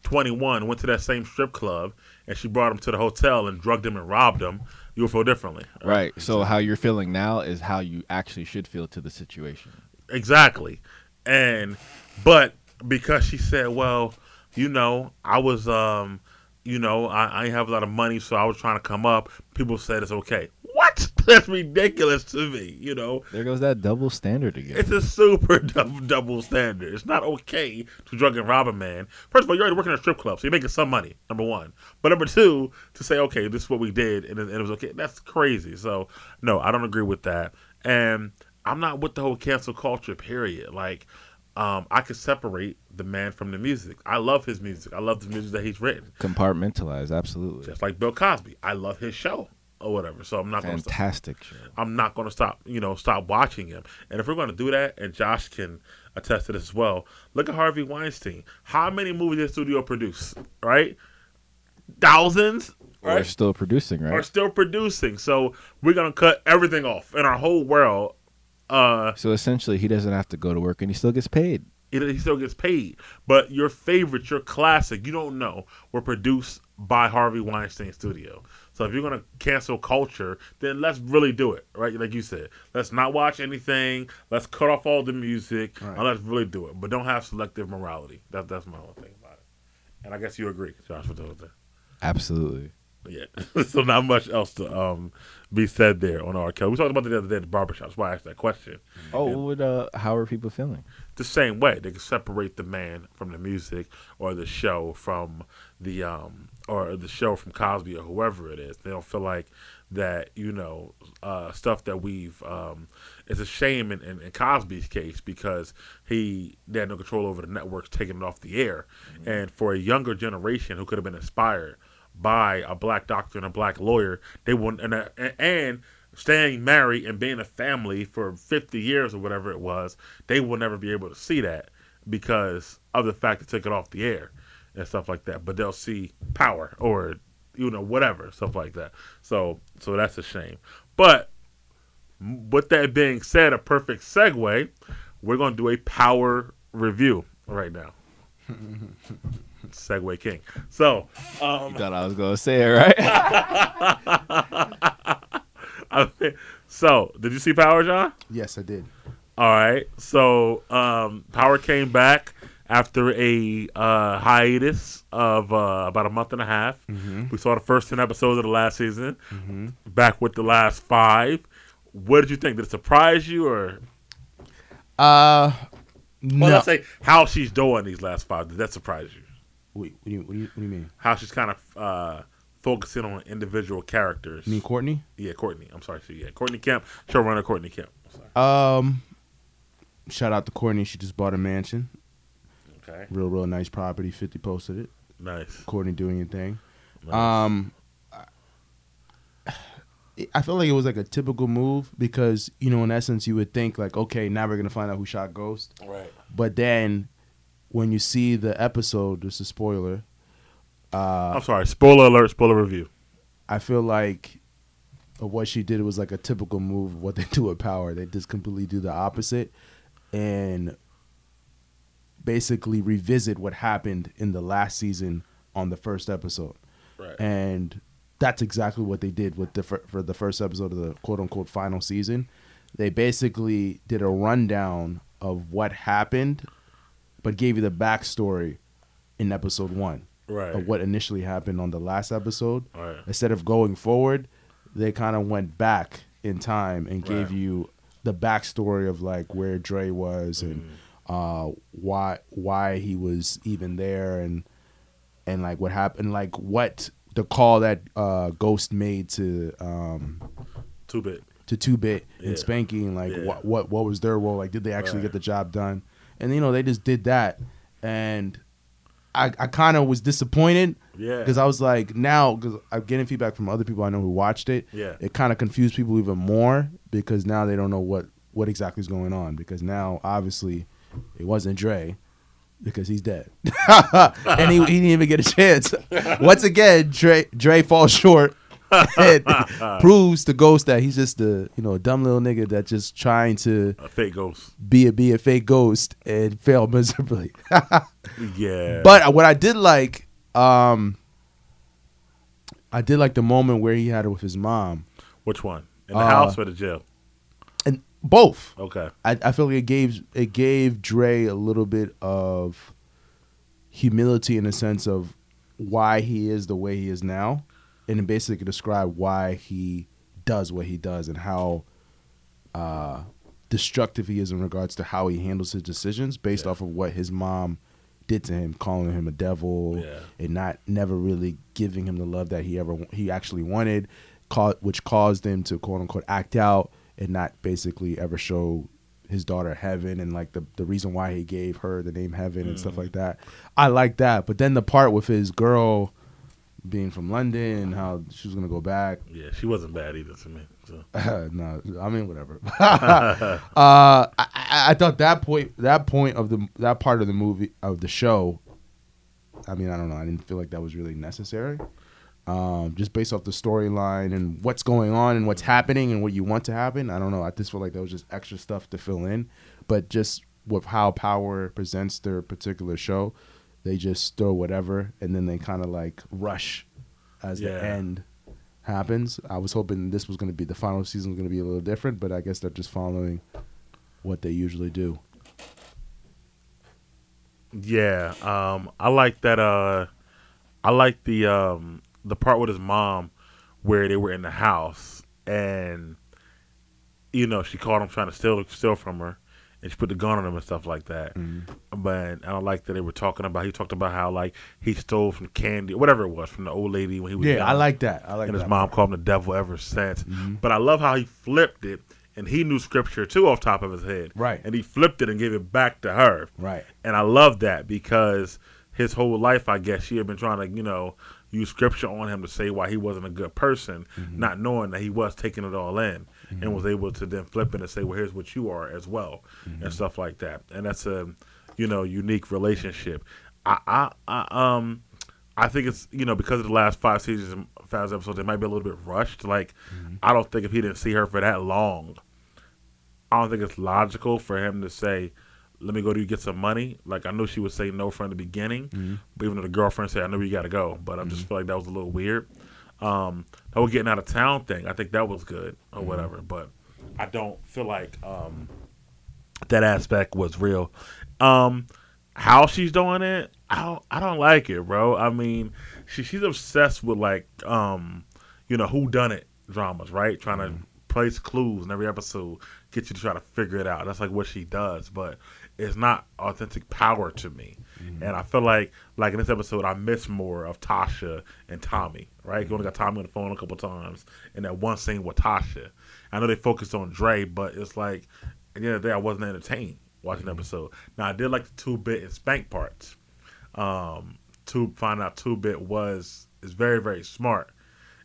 21, went to that same strip club and she brought him to the hotel and drugged him and robbed him, you'll feel differently. Right. So how you're feeling now is how you actually should feel to the situation. Exactly. And but because she said, well, you know, I was um you know, I, I have a lot of money, so I was trying to come up. People said it's okay. What? That's ridiculous to me. You know, There goes that double standard again. it's a super double, double standard. It's not okay to drug and rob a man. First of all, you're already working at a strip club, so you're making some money. Number one, but number two, to say okay, this is what we did, and it, and it was okay. That's crazy. So no, I don't agree with that, and I'm not with the whole cancel culture. Period. Like, um, I could separate the man from the music. I love his music. I love the music that he's written. Compartmentalized, absolutely. Just like Bill Cosby, I love his show or whatever. So I'm not going to Fantastic show. I'm not going to stop, you know, stop watching him. And if we're going to do that, and Josh can attest to this as well, look at Harvey Weinstein. How many movies did studio produce? Right, thousands. We're still producing, right? are still producing. So we're going to cut everything off in our whole world. Uh, So essentially, he doesn't have to go to work, and he still gets paid. it, he still gets paid. But your favorite, your classic, you don't know, were produced by Harvey Weinstein Studio. So if you're gonna cancel culture, then let's really do it, right? Like you said, let's not watch anything. Let's cut off all the music, Right. and let's really do it. But don't have selective morality. That, that's my whole thing about it. And I guess you agree, Josh, with those. Absolutely. Yeah. so not much else to um be said there on R. Kelly. We talked about it the other day at the barbershop. That's why I asked that question. Oh, would, uh, how are people feeling? the same way. They can separate the man from the music or the show from the um or the show from Cosby or whoever it is. They don't feel like that, you know, uh, stuff that we've um it's a shame in, in, in Cosby's case because he they had no control over the networks taking it off the air. And for a younger generation who could have been inspired by a black doctor and a black lawyer, they wouldn't and, uh, and staying married and being a family for 50 years or whatever it was, they will never be able to see that because of the fact they took it off the air and stuff like that. But they'll see power or you know whatever stuff like that. So so that's a shame. But with that being said, a perfect segue. We're gonna do a power review right now. Segue King. So, um, You thought I was going to say it, right? So did you see Power, John? Yes, I did. All right. So um, Power came back after a uh, hiatus of uh, about a month and a half. We saw the first ten episodes of the last season. Back with the last five. What did you think? Did it surprise you or? Uh, Well, let's say how she's doing these last five. Did that surprise you? Wait, what, do you, what, do you, what do you mean? How she's kind of uh, focusing on individual characters. You mean Courtney? Yeah, Courtney. I'm sorry. So, yeah, Courtney Kemp, showrunner Courtney Kemp. Um, shout out to Courtney. She just bought a mansion. Okay. Real, real nice property. 50 posted it. Nice. Courtney doing your thing. nice. Um, I- I feel like it was like a typical move because you know, in essence, you would think like, okay, now we're gonna find out who shot Ghost. right. But then, when you see the episode, this is a spoiler. Uh, I'm sorry. Spoiler alert. Spoiler review. I feel like what she did was like a typical move of what they do with power. They just completely do the opposite and basically revisit what happened in the last season on the first episode. Right. And that's exactly what they did with the for the first episode of the quote unquote final season. They basically did a rundown of what happened, but gave you the backstory in episode one right. of what initially happened on the last episode Right. instead of going forward, they kind of went back in time and gave you the backstory of like where Dre was and Mm-hmm. uh, why why he was even there and and like what happened, like what the call that uh, Ghost made to um, Two bit. to Two Bit Yeah. and Spanky and like Yeah. what what what was their role? Like, did they actually Right. get the job done? And you know, they just did that, and I I kind of was disappointed Yeah. because I was like, now because I'm getting feedback from other people I know who watched it. Yeah. It kind of confused people even more because now they don't know what what exactly is going on because now obviously it wasn't Dre because he's dead and he, he didn't even get a chance. Once again, Dre Dre falls short. proves to Ghost that he's just a you know a dumb little nigga that's just trying to A fake ghost. be a be a fake ghost and fail miserably. Yeah. But what I did like, um, I did like the moment where he had it with his mom, which one? In the Uh, house or the jail? and both. Okay. I, I feel like it gave it gave Dre a little bit of humility in the sense of why he is the way he is now, and basically describe why he does what he does and how uh, destructive he is in regards to how he handles his decisions based Yeah. off of what his mom did to him, calling him a devil Yeah. and not never really giving him the love that he ever he actually wanted, which caused him to quote unquote act out and not basically ever show his daughter heaven and like the the reason why he gave her the name heaven and stuff like that. I like that, but then the part with his girl being from London and how she was gonna go back. Yeah, she wasn't bad either to me. So. no, I mean whatever. uh, I, I thought that point, that point of the that part of the movie of the show. I mean, I don't know. I didn't feel like that was really necessary. Um, just based off the storyline and what's going on and what's happening and what you want to happen. I don't know. I just feel like that was just extra stuff to fill in. But just with how Power presents their particular show, they just throw whatever and then they kind of like rush as the end happens. I was hoping this was going to be the final season was going to be a little different, but I guess they're just following what they usually do. Yeah, um, I like that. Uh, I like the um, the part with his mom where they were in the house and you know she caught him trying to steal steal from her, and she put the gun on him and stuff like that. But I don't like that they were talking about. He talked about how like he stole from candy, whatever it was, from the old lady when he was Yeah, young. I like that. I like and his mom called him the devil ever since. Mm-hmm. But I love how he flipped it, and he knew scripture too off top of his head. Right. And he flipped it and gave it back to her. Right. And I love that because his whole life, I guess, she had been trying to, you know, use scripture on him to say why he wasn't a good person, Mm-hmm. not knowing that he was taking it all in and was able to then flip it and say, well, here's what you are as well Mm-hmm. and stuff like that. And that's a, you know, unique relationship. I, I, I, um, I think it's you know because of the last five seasons, and five episodes, it might be a little bit rushed. Like, I don't think if he didn't see her for that long, I don't think it's logical for him to say, "Let me go to you get some money." Like I know she would say no from the beginning, but even though the girlfriend said, "I know you got to go," but I just feel like that was a little weird. Um, the whole getting out of town thing, I think that was good or whatever, but I don't feel like um, that aspect was real. Um, how she's doing it, I don't, I don't like it, bro. I mean, she she's obsessed with like, um, you know, who done it dramas, right? Trying to place clues in every episode, get you to try to figure it out. That's like what she does, but it's not authentic power to me. Mm-hmm. And I feel like, like in this episode, I miss more of Tasha and Tommy. Right? You only got Tommy on the phone a couple times, and that one scene with Tasha. I know they focused on Dre, but it's like at the end of the day, I wasn't entertained watching the episode. Now I did like the two bit and spank parts. Um, to find out two bit was is very very smart,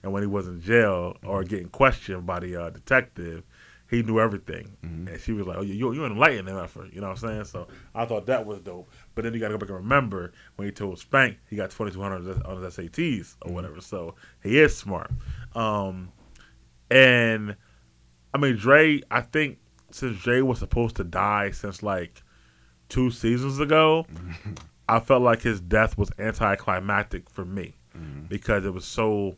and when he was in jail or getting questioned by the uh, detective, he knew everything, mm-hmm. and she was like, "Oh, you you enlightened him effort," you know what I'm saying? So I thought that was dope. But then you got to go back and remember when he told Spank he got 2200 on his SATs or mm-hmm. whatever. So he is smart. Um, and I mean Dre, I think since Dre was supposed to die since like two seasons ago, I felt like his death was anticlimactic for me mm-hmm. because it was so,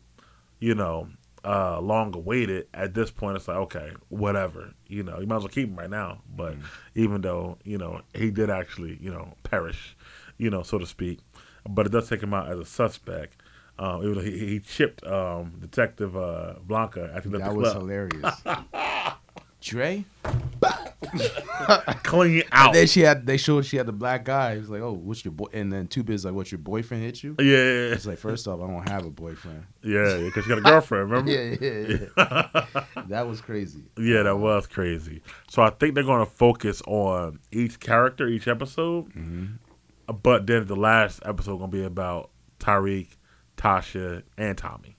you know, uh, long awaited. At this point, it's like okay, whatever. You know, you might as well keep him right now. But even though you know he did actually, you know, perish, you know, so to speak, but it does take him out as a suspect. Um, even though he, he chipped um, Detective uh, Blanca after he left That the was club, hilarious. Dre. clean out. Then she had. They showed she had the black guy. He was like, "Oh, what's your boy?" And then two bits like, "What's your boyfriend hit you?" Yeah, It's like, first off, I don't have a boyfriend. yeah, because she got a girlfriend. Remember? Yeah, yeah, yeah. that was crazy. Yeah, that was crazy. So I think they're going to focus on each character, each episode. Mm-hmm. But then the last episode going to be about Tariq, Tasha, and Tommy.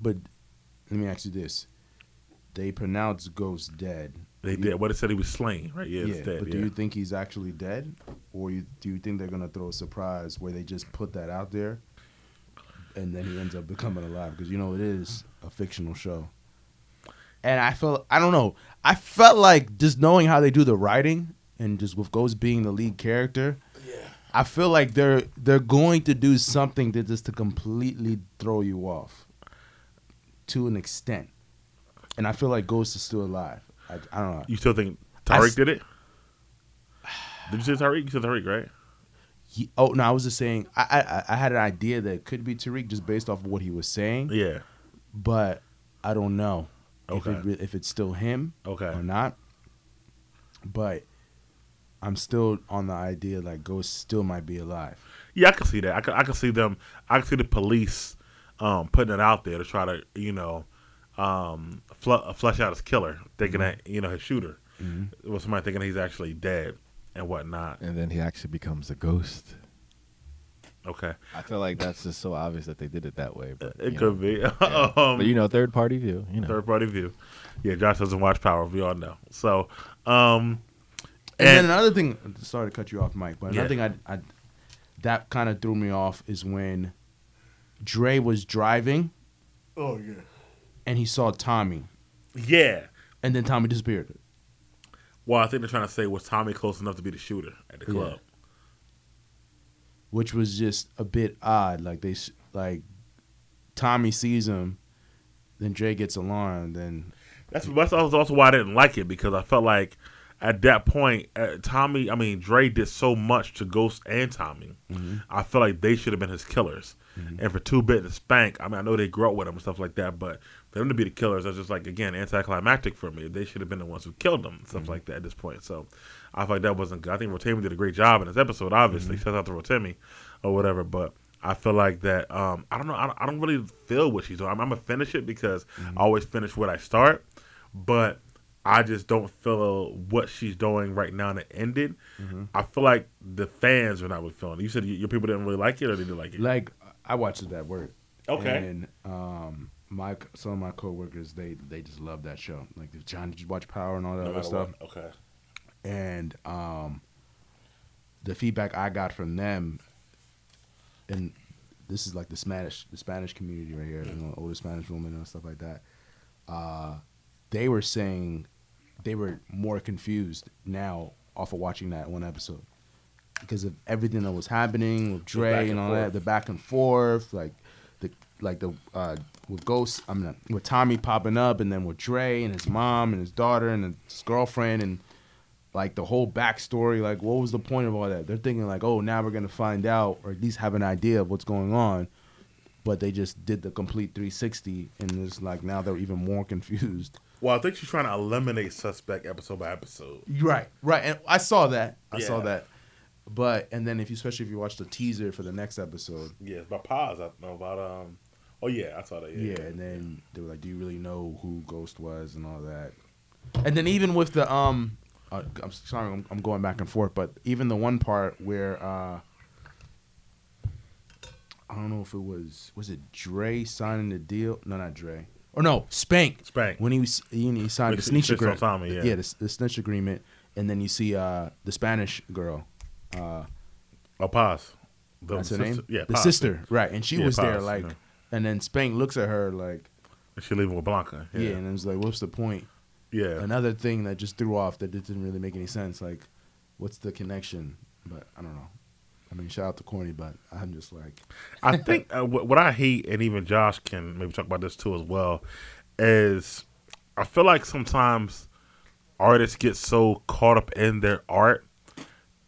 But let me ask you this: They pronounced Ghost dead. They did. What it said he was slain, right? Yeah, Yeah, dead. but yeah. do you think he's actually dead, or you, do you think they're gonna throw a surprise where they just put that out there, and then he ends up becoming alive? Because you know it is a fictional show. And I felt I don't know. I felt like just knowing how they do the writing and just with Ghost being the lead character. Yeah. I feel like they're they're going to do something to just to completely throw you off, to an extent, and I feel like Ghost is still alive. I, I don't know. You still think s- did it? Did you say Tariq? You said Tariq, right? He, oh no, I was just saying. I, I I had an idea that it could be Tariq just based off of what he was saying, Yeah. but I don't know if it, if it's still him Okay. or not. But I'm still on the idea like Ghost still might be alive. Yeah, I can see that. I can, I can see them. I can see the police um, putting it out there to try to, you know, um, fl- flesh out his killer, thinking that you know his shooter was somebody thinking he's actually dead and whatnot. and then he actually becomes a ghost. Okay, I feel like that's just so obvious that they did it that way. But it could know. be. Yeah. um, but you know, third party view. You know, third party view. Yeah, Josh doesn't watch Power. We all know. So, um, And, And- then another thing, sorry to cut you off, Mike, but another Yeah. thing I, I that kind of threw me off is when Dre was driving oh yeah, and he saw Tommy, yeah. and then Tommy disappeared. Well, I think they're trying to say was Tommy close enough to be the shooter at the Yeah. club. which was just a bit odd. Like they like Tommy sees him, then Dre gets alarmed, then That's that's also why I didn't like it because I felt like at that point, uh, Tommy, I mean Dre did so much to Ghost and Tommy. Mm-hmm. I feel like they should have been his killers. Mm-hmm. And for Two Bit and Spank, I mean I know they grew up with him and stuff like that, but for them to be the killers, that's just like again anticlimactic for me. They should have been the ones who killed them, and stuff mm-hmm. like that at this point. So I feel like that wasn't good. I think Rotimi did a great job in this episode. Obviously, shout out to Rotimi or whatever, but. I feel like that. Um, I don't know. I don't, I don't really feel what she's doing. I'm, I'm gonna finish it because I always finish what I start but I just don't feel what she's doing right now and it ended. I feel like the fans are not really feeling it. You said your people didn't really like it or they didn't like it? like I watched it at work. Okay. And um, my some of my coworkers they they just love that show. Like John, did you watch Power and all that No other stuff? what. Okay. And um, the feedback I got from them, and this is like the Spanish the Spanish community right here, you know, older Spanish women and stuff like that. Uh, they were saying they were more confused now off of watching that one episode because of everything that was happening with Dre and and all forth. that, the back and forth, like the like the uh, with Ghost, I mean, with Tommy popping up, and then with Dre and his mom and his daughter and his girlfriend, and like the whole backstory. Like, what was the point of all that? They're thinking like, oh, now we're gonna find out, or at least have an idea of what's going on. But they just did the complete 360, and it's like now they're even more confused. Well, I think she's trying to eliminate suspect episode by episode. Right, right, and I saw that. I Yeah. saw that. But and then if you especially if you watch the teaser for the next episode, Yeah, about Paz. I know about um. Oh yeah, I saw that. yeah, Yeah, and then they were like, "Do you really know who Ghost was?" and all that. And then even with the um, uh, I'm sorry, I'm, I'm going back and forth, but even the one part where uh, I don't know if it was was it Dre signing the deal? No, not Dre. Or no, Spank. Spank. When he was he, he signed the he snitch agreement. Tommy, yeah. the, the snitch agreement, and then you see uh the Spanish girl. Uh, Oh, Paz. The that's her sister- name. Yeah, the Paz. sister, right? And she Yeah, was there, like, yeah. and then Spank looks at her like, She leaving with Blanca. yeah, Yeah, and it's like, what's the point? yeah. Another thing that just threw off that didn't really make any sense. Like, what's the connection? But I don't know. I mean, shout out to Courtney, but I'm just like, I think uh, what, I hate, and even Josh can maybe talk about this too as well, is I feel like sometimes artists get so caught up in their art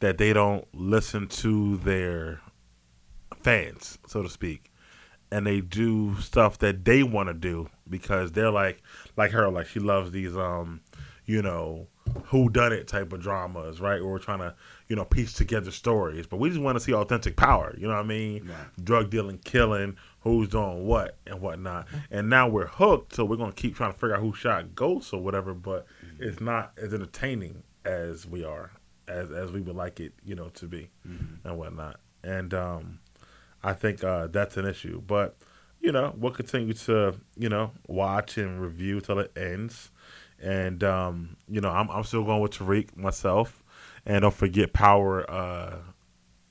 that they don't listen to their fans, so to speak, and they do stuff that they want to do because they're like, like her, like she loves these, um, you know, who done it type of dramas, right? Or we're trying to, you know, piece together stories, but we just want to see authentic power. You know what I mean? Right. Drug dealing, killing, who's doing what and whatnot. And now we're hooked, so we're gonna keep trying to figure out who shot Ghost or whatever. But it's not as entertaining as we are, as as we would like it, you know, to be and whatnot. And um, I think uh, that's an issue. But you know, we'll continue to you know watch and review till it ends. And um, you know, I'm I'm still going with Tariq myself. And don't forget Power. Uh,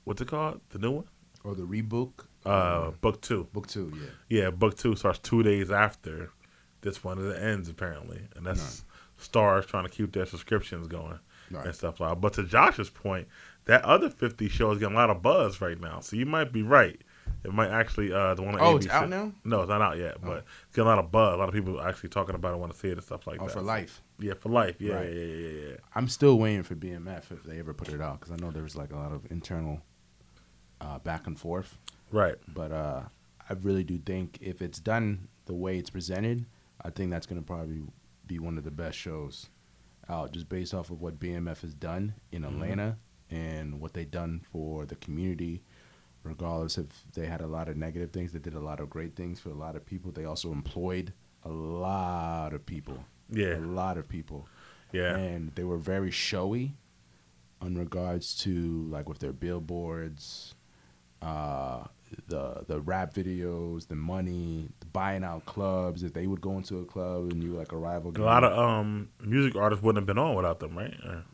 what's it called? The new one. or the rebook, Uh, book two. book two, yeah. Yeah, book two starts two days after this one. It ends apparently, and that's stars trying to keep their subscriptions going Right. and stuff like. that. But to Josh's point, that other fifty show is getting a lot of buzz right now. So you might be right. It might actually uh the one. On Oh, it's ABC out now? No, it's not out yet, but it's getting a lot of buzz. A lot of people are actually talking about it, want to see it and stuff like Oh, that. for life. Yeah, for life. Yeah, Right. yeah, yeah, yeah, yeah. I'm still waiting for BMF if they ever put it out because I know there was like a lot of internal uh, back and forth. Right. But uh, I really do think if it's done the way it's presented, I think that's going to probably be one of the best shows out, just based off of what BMF has done in Atlanta and what they've done for the community. Regardless if they had a lot of negative things, they did a lot of great things for a lot of people. They also employed a lot of people. Yeah. A lot of people Yeah. and they were very showy in regards to like with their billboards uh the the rap videos the money the buying out clubs if they would go into a club and you like a rival A lot of um music artists wouldn't have been on without them, right? Or,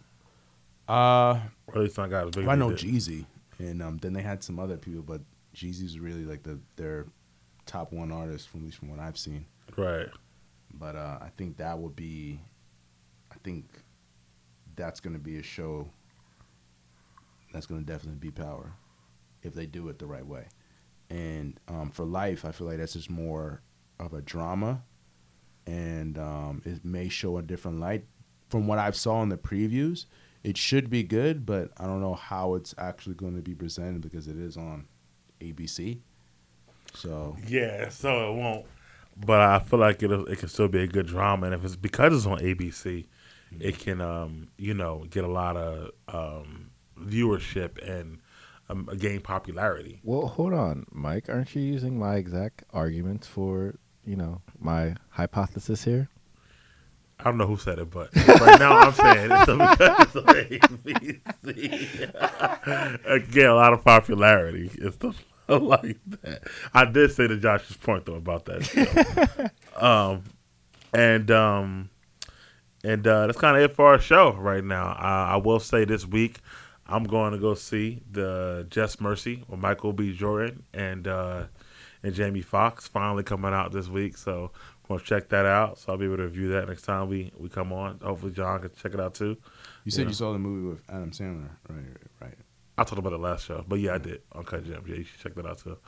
uh or at least not big. I know. Jeezy and um then they had some other people but Jeezy's really like the their top one artist from at least from what I've seen Right. But uh I think that would be I think that's going to be a show that's going to definitely be power if they do it the right way. And um, for life, I feel like that's just more of a drama, and um, it may show a different light. From what I've saw in the previews, it should be good, but I don't know how it's actually going to be presented because it is on ABC. So Yeah, so it won't. But I feel like it it can still be a good drama, and if it's because it's on ABC, it can um you know get a lot of um viewership and um, gain popularity. Well, hold on, Mike. Aren't you using my exact arguments for you know my hypothesis here? I don't know who said it, but right now I'm saying it's because of ABC. Get a lot of popularity and stuff like that. I did say to Josh's point though about that. um, and um, and uh, that's kind of it for our show right now. Uh, I will say this week I'm going to go see the Just Mercy with Michael B. Jordan and uh, and Jamie Foxx finally coming out this week. So I'm going to check that out. So I'll be able to review that next time we, we come on. Hopefully John can check it out too. you said Yeah. you saw the movie with Adam Sandler, right? Right. I talked about it last show, but yeah, I did. Uncut Gems. Yeah, you should check that out too.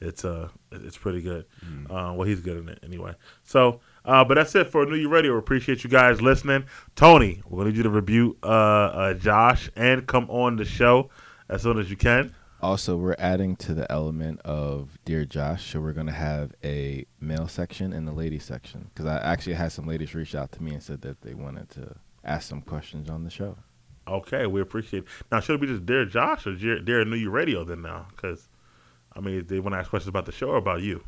It's uh, it's pretty good. Uh, well, he's good in it anyway. So, uh, but that's it for New Year Radio. We appreciate you guys listening. Tony, we're gonna need you to review uh, uh, Josh and come on the show as soon as you can. Also, we're adding to the element of Dear Josh, so we're going to have a male section and a lady section. Because I actually had some ladies reach out to me and said that they wanted to ask some questions on the show. Okay, we appreciate. It. Now, should it be just Dear Josh or Dear, Dear New You Radio then now? Because I mean, they want to ask questions about the show or about you.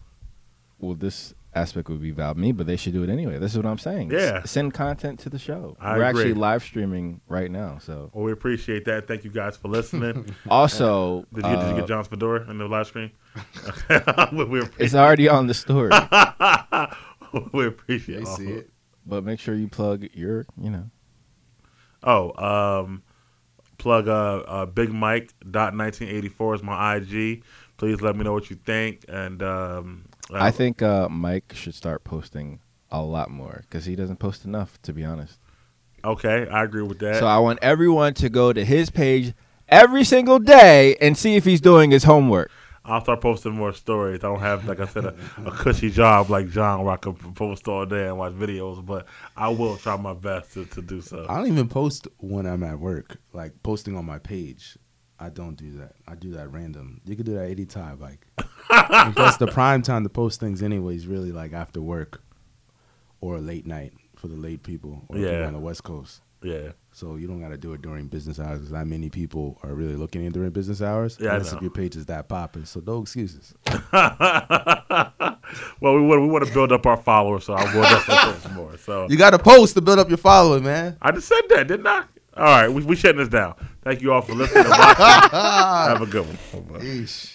Well, this aspect would be about me, but they should do it anyway. This is what I'm saying. Yeah. S- send content to the show. I We're agree. actually live streaming right now. So Well, we appreciate that. Thank you guys for listening. also, Did you, did you uh, get John's fedora in the live stream? we, we it's already on the story, we appreciate They see it. but make sure you plug your, you know. Oh, um, plug uh, uh Big Mike dot nineteen eighty four is my IG. Please let me know what you think. And um, uh, I think uh, Mike should start posting a lot more because he doesn't post enough, to be honest. okay, I agree with that. So I want everyone to go to his page every single day and see if he's doing his homework. I'll start posting more stories. I don't have, like I said, a, a cushy job like John where I can post all day and watch videos, but I will try my best to, to do so. I don't even post when I'm at work. Like posting on my page, I don't do that. I do that random. You could do that anytime. Like, plus the prime time to post things anyway is really like after work or late night for the late people or people Yeah. on the West Coast. Yeah. So you don't got to do it during business hours because not many people are really looking in during business hours. Yeah, I unless know. if your page is that popping. So no excuses. well, we want we want to build up our followers, so I will definitely post more. So You got to post to build up your following, man. I just said that, didn't I? All right, we we shutting this down. Thank you all for listening and watching. Have a good one. Yeesh.